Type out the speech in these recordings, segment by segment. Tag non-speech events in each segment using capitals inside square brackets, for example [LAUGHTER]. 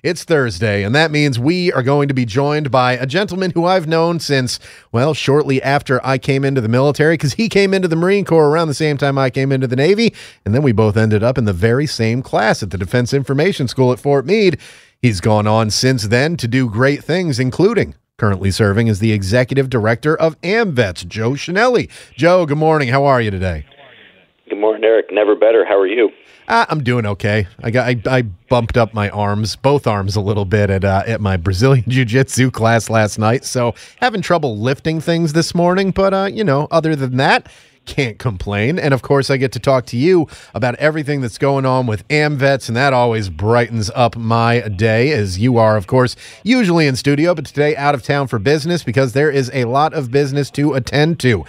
It's Thursday, and that means we are going to be joined by a gentleman who I've known since, well, shortly after I came into the military, because he came into the Marine Corps around the same time I came into the Navy, and then we both ended up in the very same class at the Defense Information School at Fort Meade. He's gone on since then to do great things, including currently serving as the executive director of AMVETS, Joe Chenelly. Joe, good morning. How are you today? Good morning, Eric. Never better. How are you? Uh, I'm doing okay. I got I, I, bumped up my arms, both arms, a little bit at uh, at my Brazilian [LAUGHS] Jiu Jitsu class last night. So having trouble lifting things this morning, but uh, you know, other than that, can't complain. And of course, I get to talk to you about everything that's going on with AMVETS, and that always brightens up my day, as you are, of course, usually in studio, but today out of town for business because there is a lot of business to attend to.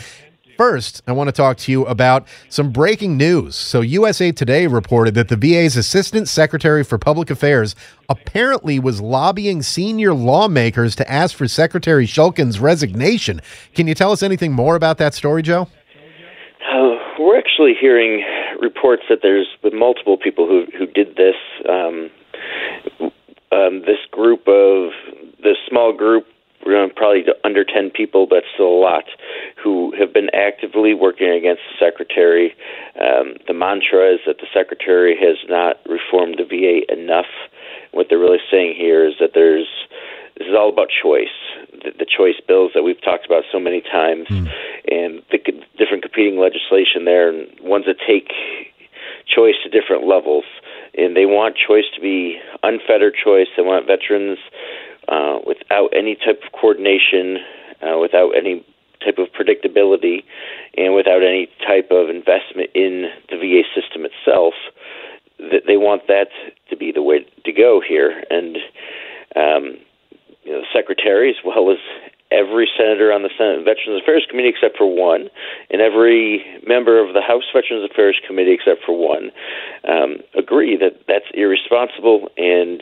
First, I want to talk to you about some breaking news. So, USA Today reported that the VA's Assistant Secretary for Public Affairs apparently was lobbying senior lawmakers to ask for Secretary Shulkin's resignation. Can you tell us anything more about that story, Joe? Uh, we're actually hearing reports that there's been multiple people who who did this. Um, um, this group of this small group we're going to probably under 10 people, but still a lot, who have been actively working against the secretary. Um, the mantra is that the secretary has not reformed the VA enough. What they're really saying here is that there's this is all about choice. The, the choice bills that we've talked about so many times, mm. and the different competing legislation there, and ones that take choice to different levels. And they want choice to be unfettered choice. They want veterans uh, without any type of coordination, uh, without any type of predictability, and without any type of investment in the VA system itself. That they want that to be the way to go here, and um, you know, the secretary, as well as every senator on the Senate Veterans Affairs Committee except for one, and every member of the House Veterans Affairs Committee except for one, um, agree that that's irresponsible and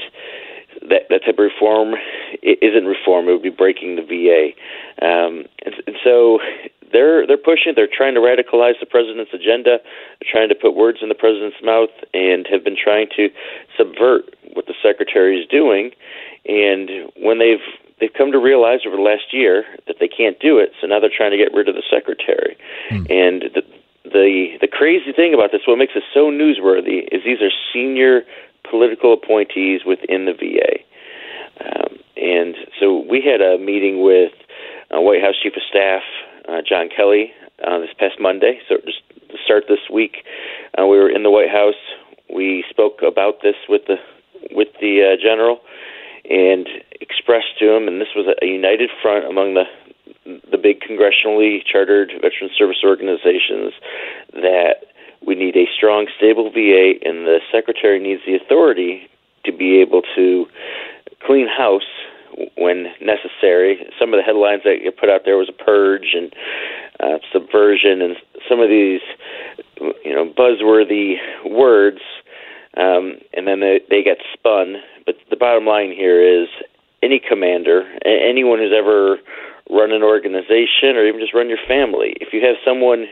that that type of reform isn't reform. It would be breaking the VA, um, and, and so they're they're pushing. They're trying to radicalize the president's agenda. They're trying to put words in the president's mouth, and have been trying to subvert what the secretary is doing. And when they've they've come to realize over the last year that they can't do it, so now they're trying to get rid of the secretary. Hmm. And the the the crazy thing about this, what makes it so newsworthy, is these are senior political appointees within the VA. Um, and so we had a meeting with uh, White House Chief of Staff uh, John Kelly uh, this past Monday. So just to start this week, uh, we were in the White House. We spoke about this with the with the uh, general and expressed to him, and this was a united front among the the big congressionally chartered veteran service organizations that we need a strong, stable VA, and the Secretary needs the authority to be able to clean house when necessary. Some of the headlines that you put out there was a purge and uh, subversion, and some of these, you know, buzzworthy words, um, and then they, they get spun. But the bottom line here is any commander, anyone who's ever run an organization or even just run your family, if you have someone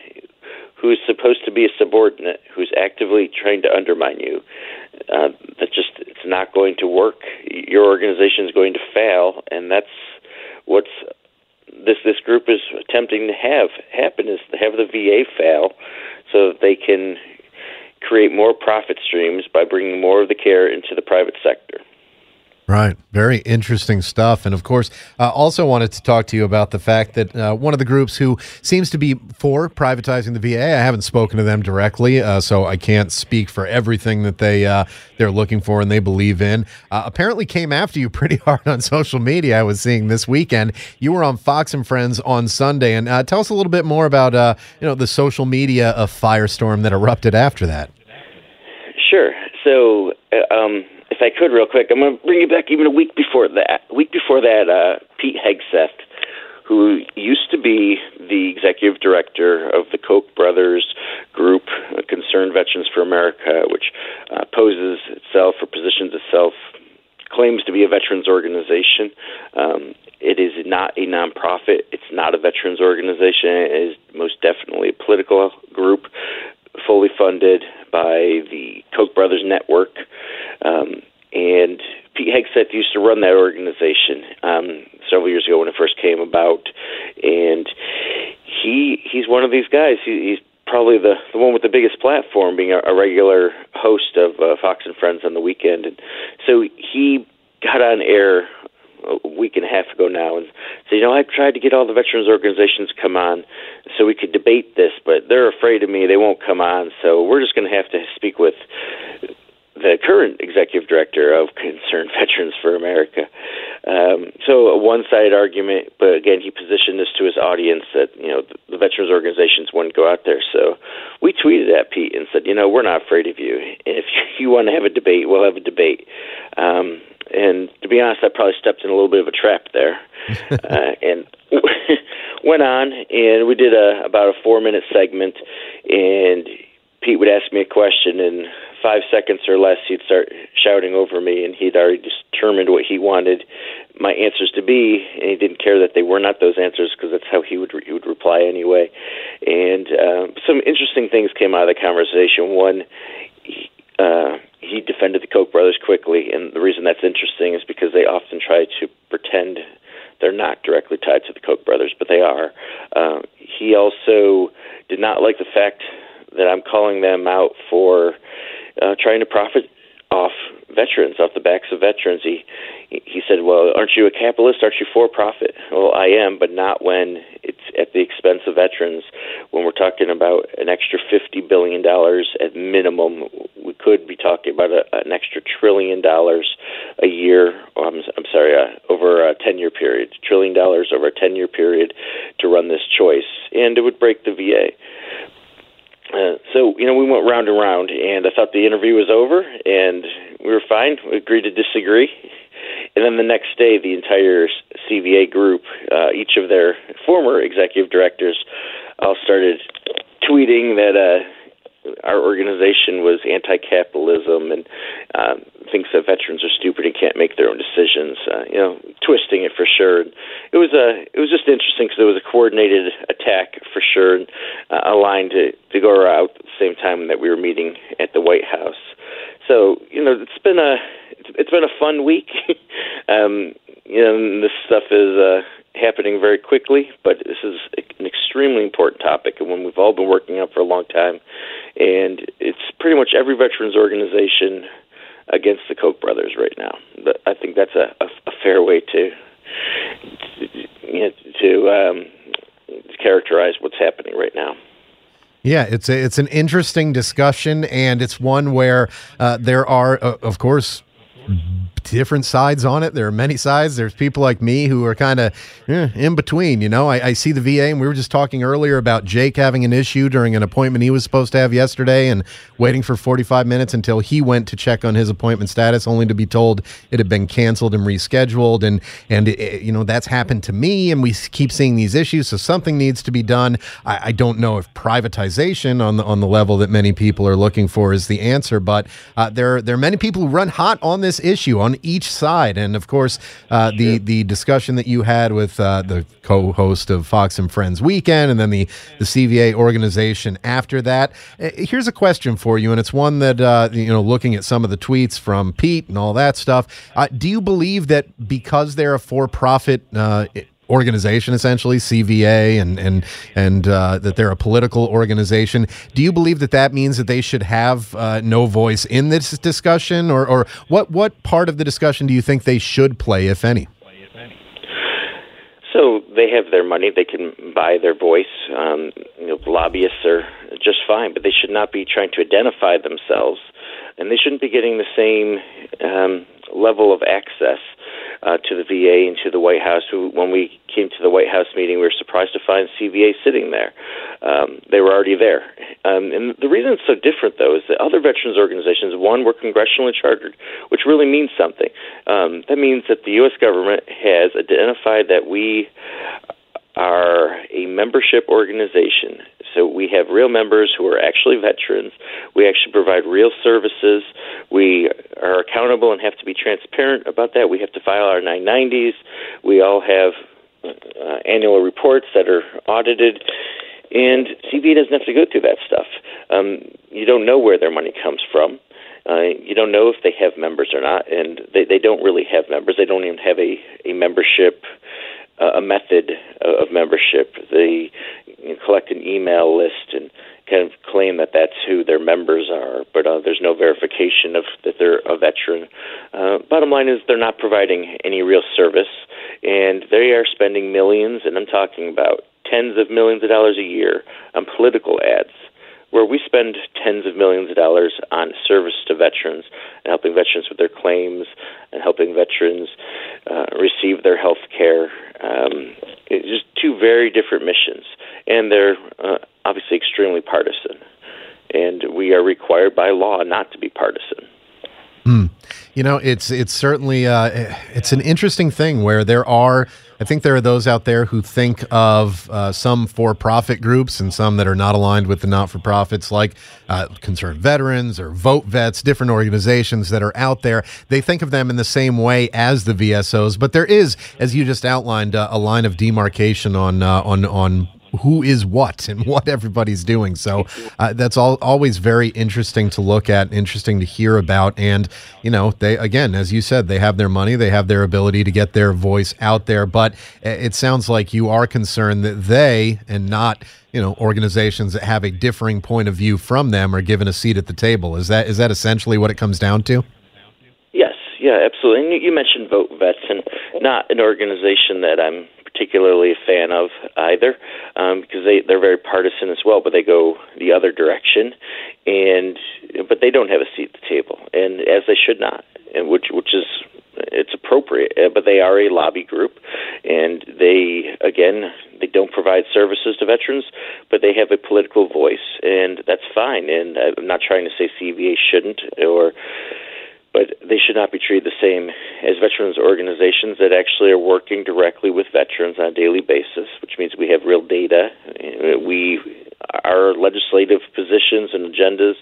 who's supposed to be a subordinate who's actively trying to undermine you. Uh, that just it's not going to work. Your organization is going to fail, and that's what's this this group is attempting to have happen is to have the VA fail, so that they can create more profit streams by bringing more of the care into the private sector. Right. Very interesting stuff. And of course, uh, also wanted to talk to you about the fact that uh, one of the groups who seems to be for privatizing the VA, I haven't spoken to them directly, uh, so I can't speak for everything that they, uh, they're looking for and they believe in, uh, apparently came after you [LAUGHS] pretty hard on social media. I was seeing this weekend. You were on Fox and Friends on Sunday. And uh, tell us a little bit more about you know the social media firestorm that erupted after that. Sure. So, um if I could, real quick, I'm going to bring you back even a week before that. A week before that, uh, Pete Hegseth, who used to be the executive director of the Koch brothers group, uh, Concerned Veterans for America, which uh, poses itself or positions itself claims to be a veterans organization. Um, it is not a nonprofit. It's not a veterans organization. It is most definitely a political group, fully funded by the Koch brothers network. Um, and Pete Hegseth used to run that organization um, several years ago when it first came about, and he he's one of these guys. He, he's probably the the one with the biggest platform, being a, a regular host of uh, Fox and Friends on the weekend, and so he got on air a week and a half ago now and said, you know, I've tried to get all the veterans organizations to come on so we could debate this, but they're afraid of me. They won't come on, so we're just going to have to speak with the current executive director of Concerned [LAUGHS] Veterans for America. Um, so a one-sided argument, but again, he positioned this to his audience that you know the, the veterans organizations wouldn't go out there. So we tweeted at Pete and said, you know, we're not afraid of you. If [LAUGHS] you want to have a debate, we'll have a debate. Um, and to be honest, I probably stepped in a little bit of a trap there, [LAUGHS] uh, and went on and we did a about a four-minute segment, and Pete would ask me a question, and five seconds or less, he'd start shouting over me, and he'd already determined what he wanted my answers to be, and he didn't care that they were not those answers because that's how he would re- he would reply anyway. And um, some interesting things came out of the conversation. One, he, uh, he defended the Koch brothers quickly, and the reason that's interesting is because they often try to pretend they're not directly tied to the Koch brothers, but they are. Uh, he also did not like the fact that I'm calling them out for uh, trying to profit off veterans, off the backs of veterans. He he said, "Well, aren't you a capitalist? Aren't you for profit?" Well, I am, but not when it's at the expense of veterans. When we're talking about an extra fifty billion dollars at minimum, we could be talking about a, an extra trillion dollars a year. I'm, I'm sorry, uh, over a ten-year period, trillion dollars over a ten-year period to run this choice, and it would break the VA. Uh, so you know, we went round and round, and I thought the interview was over, and we were fine. We agreed to disagree, and then the next day, the entire CVA group, uh, each of their former executive directors, all started tweeting that uh, our organization was anti-capitalism and uh, thinks that veterans are stupid and can't make their own decisions. Uh, you know, twisting it for sure. And It was a it was just interesting because it was a coordinated attack for sure, and uh, aligned to to go out at the same time that we were meeting at the White House. So you know, it's been a it's, it's been a fun week. [LAUGHS] um, you know, this stuff is uh, happening very quickly, but this is an extremely important topic and one we've all been working on for a long time. And it's pretty much every veterans organization against the Koch brothers right now. But I think that's a, a, a fair way to you know, to um, characterize what's happening right now. Yeah, it's a, it's an interesting discussion, and it's one where uh, there are, uh, of course, different sides on it. There are many sides. There's people like me who are kind of eh, in between. You know, I, I, see the VA, and we were just talking earlier about Jake having an issue during an appointment he was supposed to have yesterday, and waiting for 45 minutes until he went to check on his appointment status, only to be told it had been canceled and rescheduled. And and it, you know that's happened to me, and we keep seeing these issues. So something needs to be done. I, I don't know if privatization on the on the level that many people are looking for is the answer, but uh, there there are many people who run hot on this issue on each side. And of course, uh, the the discussion that you had with uh, the co-host of Fox and Friends Weekend, and then the the CVA organization after that. Uh, here's a question for you, and it's one that uh, you know, looking at some of the tweets from Pete and all that stuff. Uh, do you believe that because they're a for-profit uh, organization essentially CVA and and and uh, that they're a political organization. Do you believe that that means that they should have uh, no voice in this discussion, or or what what part of the discussion do you think they should play, if any? So they have their money; they can buy their voice. Um, you know, lobbyists are just fine, but they should not be trying to identify themselves, and they shouldn't be getting the same um, level of access uh, to the VA and to the White House. When we came to the White House meeting, we were surprised to find CVA sitting there. Um, they were already there. Um, and the reason it's so different, though, is that other veterans organizations, one, were congressionally chartered, which really means something. Um, that means that the U.S. government has identified that we are a membership organization. So we have real members who are actually veterans. We actually provide real services. We are accountable and have to be transparent about that. We have to file our 990s. We all have uh, annual reports that are audited. And CVA doesn't have to go through that stuff. Um, you don't know where their money comes from. Uh, you don't know if they have members or not, and they, they don't really have members. They don't even have a, a membership a method of membership. They collect an email list and kind of claim that that's who their members are, but uh, there's no verification of that they're a veteran. Uh, bottom line is they're not providing any real service, and they are spending millions, and I'm talking about tens of millions of dollars a year on political ads where we spend tens of millions of dollars on service to veterans and helping veterans with their claims and helping veterans uh, receive their health care. Um, it's just two very different missions, and they're uh, obviously extremely partisan. And we are required by law not to be partisan. Mm. You know, it's it's certainly uh, it's an interesting thing where there are I think there are those out there who think of uh, some for profit groups and some that are not aligned with the not for profits, like uh, Concerned Veterans or Vote Vets, different organizations that are out there. They think of them in the same way as the VSOs, but there is, as you just outlined, uh, a line of demarcation on uh, on on who is what and [LAUGHS] what everybody's doing. So uh, that's all always very interesting to look at, interesting to hear about. And you know, they again, as you said, they have their money, they have their ability to get their voice out there. But it sounds like you are concerned that they and not you know organizations that have a differing point of view from them are given a seat at the table. Is that is that essentially what it comes down to? Yes, yeah, absolutely. And you mentioned Vote Vets, and not an organization that I'm particularly a fan of either, um, because they they're very partisan as well, but they go the other direction, and but they don't have a seat at the table, and as they should not, and which which is it's appropriate, uh, but they are a lobby group, and they again they don't provide services to veterans, but they have a political voice, and that's fine. And I'm not trying to say CVA shouldn't or but they should not be treated the same as veterans organizations that actually are working directly with veterans on a daily basis, which means we have real data. We our legislative positions and agendas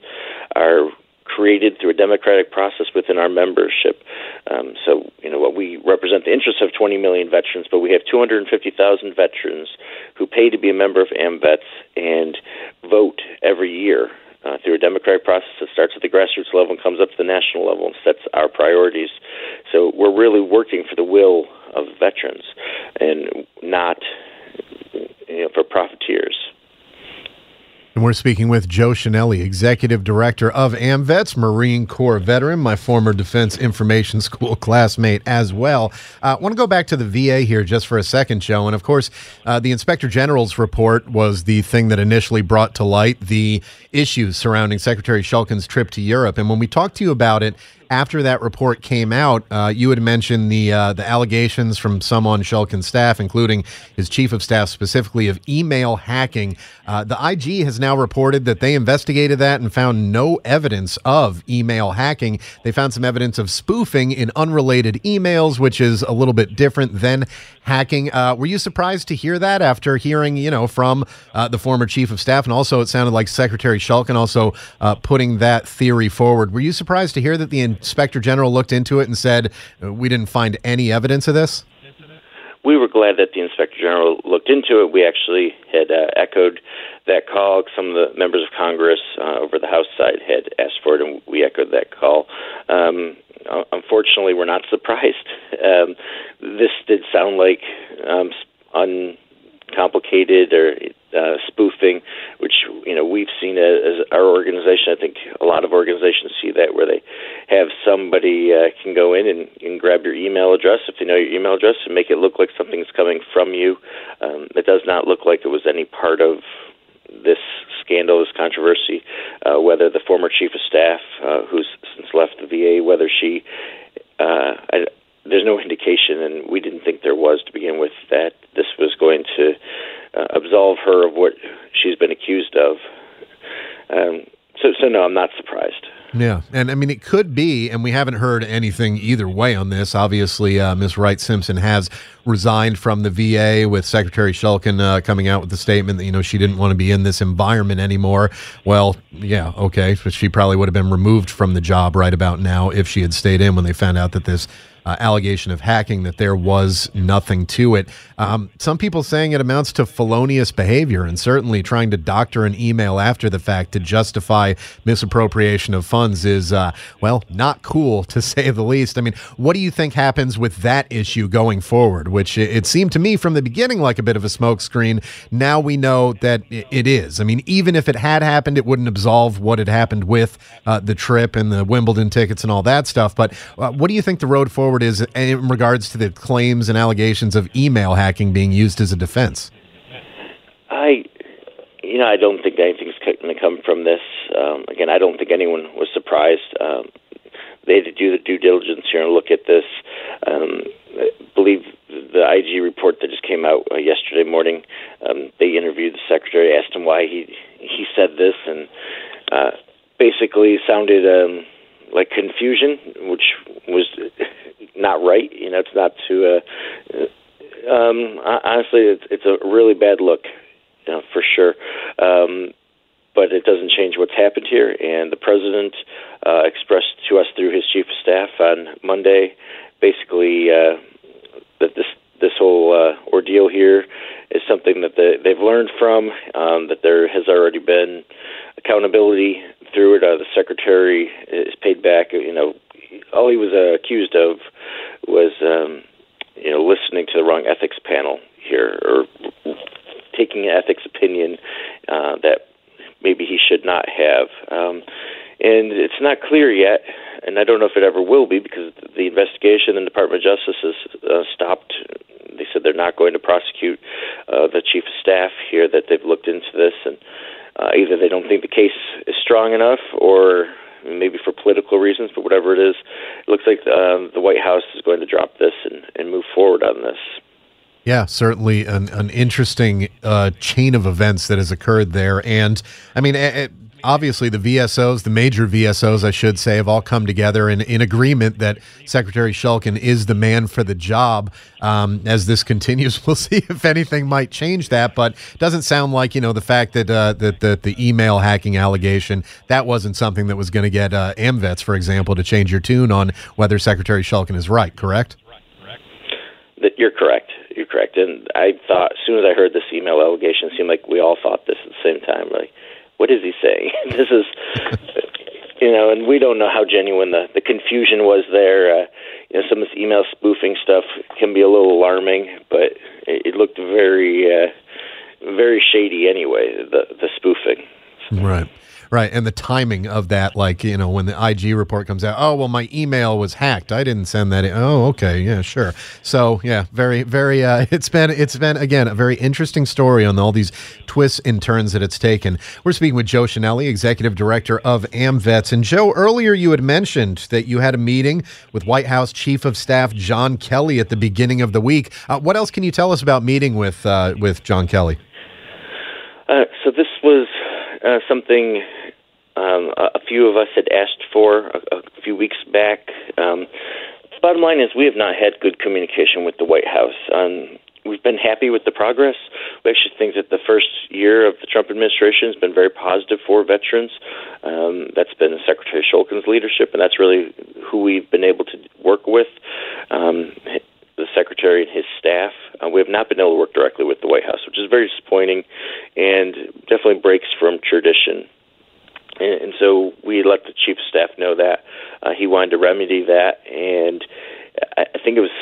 are created through a democratic process within our membership. Um, so, you know, what we represent the interests of 20 million veterans, but we have 250,000 veterans who pay to be a member of AMVETS and vote every year uh, through a democratic process that starts at the grassroots level and comes up to the national level and sets our priorities. So we're really working for the will of veterans and not you know, for profiteers. And we're speaking with Joe Chenelly, Executive Director of AMVETS, Marine Corps veteran, my former Defense Information School classmate as well. I uh, want to go back to the VA here just for a second, Joe. And of course, uh, the Inspector General's report was the thing that initially brought to light the issues surrounding Secretary Shulkin's trip to Europe. And when we talked to you about it, after that report came out, uh, you had mentioned the uh, the allegations from some on Shulkin's staff, including his chief of staff, specifically of email hacking. Uh, the IG has now reported that they investigated that and found no evidence of email hacking. They found some evidence of spoofing in unrelated emails, which is a little bit different than hacking. Uh, were you surprised to hear that after hearing, you know, from uh, the former chief of staff, and also it sounded like Secretary Shulkin also uh, putting that theory forward? Were you surprised to hear that the inspector general looked into it and said uh, we didn't find any evidence of this? We were glad that the inspector general looked into it. We actually had uh, echoed that call. Some of the members of Congress uh, over the House side had asked for it, and we echoed that call. Um, unfortunately, we're not surprised. [LAUGHS] Um, this did sound like um, uncomplicated or uh, spoofing, which we've seen it as our organization. I think a lot of organizations see that where they have somebody uh, can go in and, and grab your email address if they know your email address and make it look like something's coming from you. Um, it does not look like it was any part of this scandal, this controversy, uh, whether the former chief of staff, uh, who's since left the VA, whether she, uh, I, there's no indication, and we didn't think there was to begin with, that this was going to uh, absolve her of what she's been accused of. Um, so, so no, I'm not surprised. Yeah, and I mean it could be, and we haven't heard anything either way on this. Obviously, uh, Ms. Wright Simpson has resigned from the VA, with Secretary Shulkin uh, coming out with the statement that you know she didn't want to be in this environment anymore. Well, yeah, okay, but she probably would have been removed from the job right about now if she had stayed in when they found out that this uh, allegation of hacking that there was nothing to it. Um, some people saying it amounts to felonious behavior, and certainly trying to doctor an email after the fact to justify misappropriation of funds is, uh, well, not cool to [LAUGHS] say the least. I mean, what do you think happens with that issue going forward? Which it seemed to me from the beginning like a bit of a smokescreen. Now we know that it is. I mean, even if it had happened, it wouldn't absolve what had happened with uh, the trip and the Wimbledon tickets and all that stuff. But uh, what do you think the road forward? Forward is in regards to the claims and allegations of email hacking being used as a defense? I, you know, I don't think anything's going to come from this. Um, again, I don't think anyone was surprised. Um, they had to do the due diligence here and look at this. Um, I believe the IG report that just came out uh, yesterday morning. Um, they interviewed the secretary, asked him why he he said this, and uh, basically sounded um, like confusion, which not right. You know, it's not to. Uh, um, honestly, it's, it's a really bad look, you know, for sure. Um, but it doesn't change what's happened here. And the president uh, expressed to us through his chief of staff on Monday, basically uh, that this this whole uh, ordeal here is something that the, they've learned from. Um, that there has already been accountability through it. Uh, the secretary is paid back. You know, all he was uh, accused of was um, you know listening to the wrong ethics panel here or taking an ethics opinion uh, that maybe he should not have. Um, and it's not clear yet, and I don't know if it ever will be because the investigation in the Department of Justice has uh, stopped. They said they're not going to prosecute uh, the chief of staff here. That they've looked into this, and uh, either they don't think the case is strong enough, or maybe for political reasons, but whatever it is, it looks like um, the White House is going to drop this and, and move forward on this. Yeah, certainly an, an interesting uh, chain of events that has occurred there. And I mean, it, obviously the VSOs, the major VSOs, I should say, have all come together in, in agreement that Secretary Shulkin is the man for the job. Um, as this continues, [LAUGHS] we'll see if anything might change that. But doesn't sound like you know the fact that uh, that, that the email hacking allegation that wasn't something that was going to get uh, AMVETS, for example, to change your tune on whether Secretary Shulkin is right. Correct? That you're correct. You're correct. And I thought as soon as I heard this email allegation, it seemed like we all thought this at the same time. Like what is he saying? [LAUGHS] this is, you know, and we don't know how genuine the the confusion was there. Uh, you know, some of this email spoofing stuff can be a little alarming, but it, it looked very, uh, very shady anyway. The the spoofing. Right. Right, and the timing of that, like you know, when the IG report comes out, oh well, my email was hacked. I didn't send that. In. Oh, okay, yeah, sure. So yeah, very, very. Uh, [LAUGHS] it's been, it's been again a very interesting story on all these twists and turns that it's taken. We're speaking with Joe Chenelly, executive director of AMVETS, and Joe. Earlier, you had mentioned that you had a meeting with White House Chief of Staff John Kelly at the beginning of the week. Uh, what else can you tell us about meeting with uh, with John Kelly? Uh, so this was uh, something um, a, a few of us had asked for a, a few weeks back. Um, bottom line is we have not had good communication with the White House. Um, we've been happy with the progress. We actually think that the first year of the Trump administration has been very positive for veterans. Um, that's been Secretary Shulkin's leadership, and that's really who we've been able to work with. Um, the secretary and his staff. Uh, we have not been able to work directly with the White House, which is very disappointing and definitely breaks from tradition. And, and so we let the chief of staff know that uh, he wanted to remedy that, and I, I think it was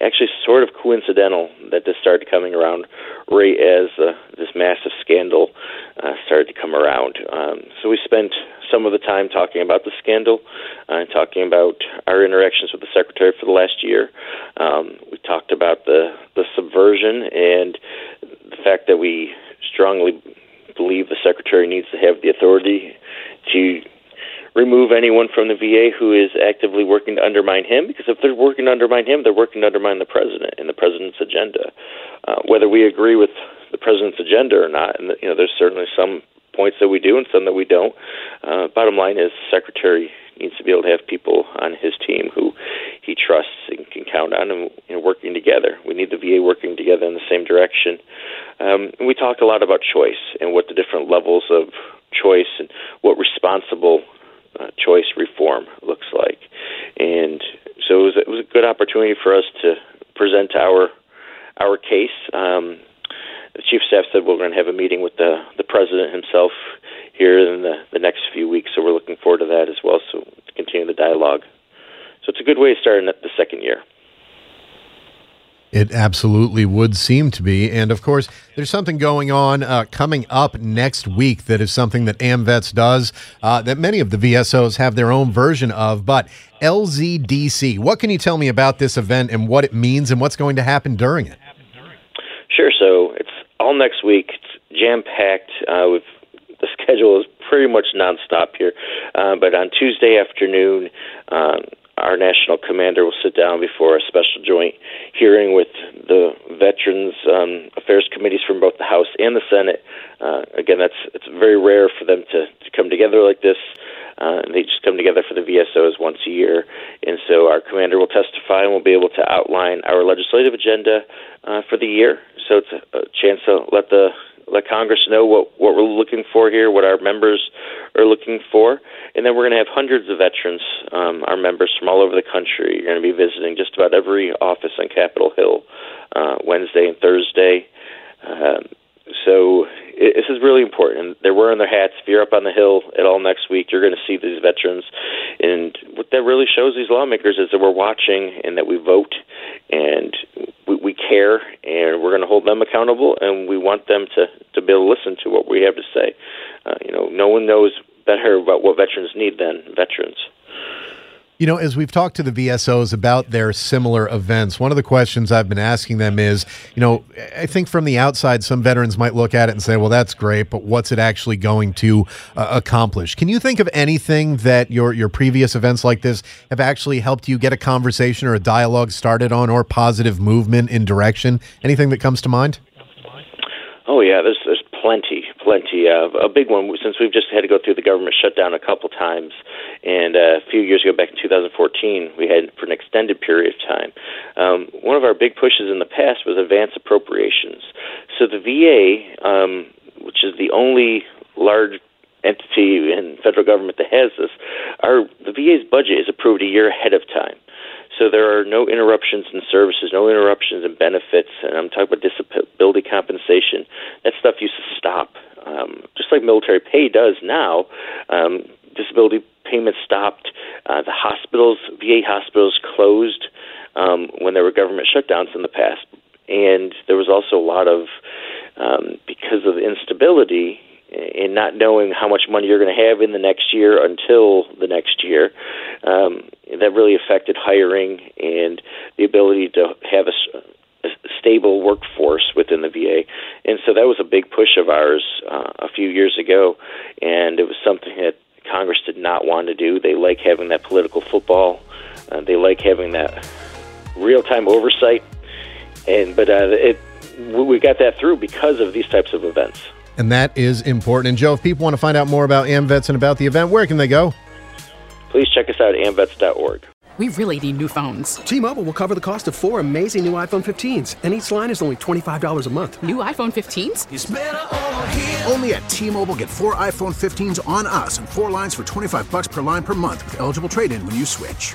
actually sort of coincidental that this started coming around right as uh, this massive scandal uh, started to come around. Um, so we spent some of the time talking about the scandal uh, and talking about our interactions with the secretary for the last year. Um, we talked about the the subversion and the fact that we strongly believe the secretary needs to have the authority to remove anyone from the VA who is actively working to undermine him, because if they're working to undermine him, they're working to undermine the president and the president's agenda. Uh, whether we agree with the president's agenda or not, and you know, there's certainly some points that we do and some that we don't. Uh, bottom line is, secretary needs to be able to have people on his team who he trusts and can count on, and you know, working together. We need the VA working together in the same direction. Um, and we talked a lot about choice and what the different levels of choice and what responsible uh, choice reform looks like. And so it was, it was a good opportunity for us to present our our case. Um, the chief staff said we're going to have a meeting with the the president himself here in the, the next few weeks, so we're looking forward to that as well. So to continue the dialogue. So it's a good way to start the second year. It absolutely would seem to be. And of course, there's something going on uh, coming up next week that is something that AMVETS does uh, that many of the VSOs have their own version of. But LZDC, what can you tell me about this event and what it means and what's going to happen during it? Sure. So all next week. It's jam packed. Uh, the [LAUGHS] schedule is pretty much nonstop here. Uh, but on Tuesday afternoon, um, our national commander will sit down before a special joint hearing with the Veterans um, Affairs committees from both the House and the Senate. Uh, again, that's it's very rare for them to, to come together like this. Uh, they just come together for the VSOs once a year, and so our commander will testify and we'll be able to outline our legislative agenda uh, for the year. So it's a, a chance to let the let Congress know what what we're looking for here, what our members are looking for, and then we're going to have hundreds of veterans, um, our members from all over the country, are going to be visiting just about every office on Capitol Hill uh, Wednesday and Thursday. Um, so it, this is really important. They're wearing their hats. If you're up on the Hill at all next week, you're going to see these veterans. And what that really shows these lawmakers is that we're watching and that we vote and we, we care and we're going to hold them accountable and we want them to, to be able to listen to what we have to say. Uh, you know, no one knows better about what veterans need than veterans. You know, as we've talked to the VSOs about their similar events, one of the questions I've been asking them is, you know, I think from the outside, some veterans might look at it and say, well, that's great, but what's it actually going to uh, accomplish? Can you think of anything that your, your previous events like this have actually helped you get a conversation or a dialogue started on or positive movement in direction? Anything that comes to mind? Oh, yeah, there's, there's plenty, plenty. Uh, a big one since we've just had to go through the government shutdown a couple times, and uh, a few years ago, back in 2014, we had for an extended period of time. Um, one of our big pushes in the past was advance appropriations. So the VA, um, which is the only large entity in federal government that has this, our the VA's budget is approved a year ahead of time. So there are no interruptions in services, no interruptions in benefits, and I'm talking about disability compensation. That stuff used to stop, um, just like military pay does now. Um, disability payments stopped. Uh, the hospitals, VA hospitals, closed um, when there were government shutdowns in the past, and there was also a lot of um, because of instability and not knowing how much money you're going to have in the next year until the next year. Um, that really affected hiring and the ability to have a, a stable workforce within the VA. And so that was a big push of ours uh, a few years ago, and it was something that Congress did not want to do. They like having that political football. Uh, they like having that real-time oversight, and but uh, it we got that through because of these types of events. And that is important. And Joe, if people want to find out more about AMVETS and about the event, where can they go? Please check us out at amvets.org. We really need new phones. T-Mobile will cover the cost of four amazing new iPhone 15s, and each line is only $25 a month. New iPhone 15s? Only at T-Mobile get four iPhone 15s on us and four lines for 25 bucks per line per month with eligible trade-in when you switch.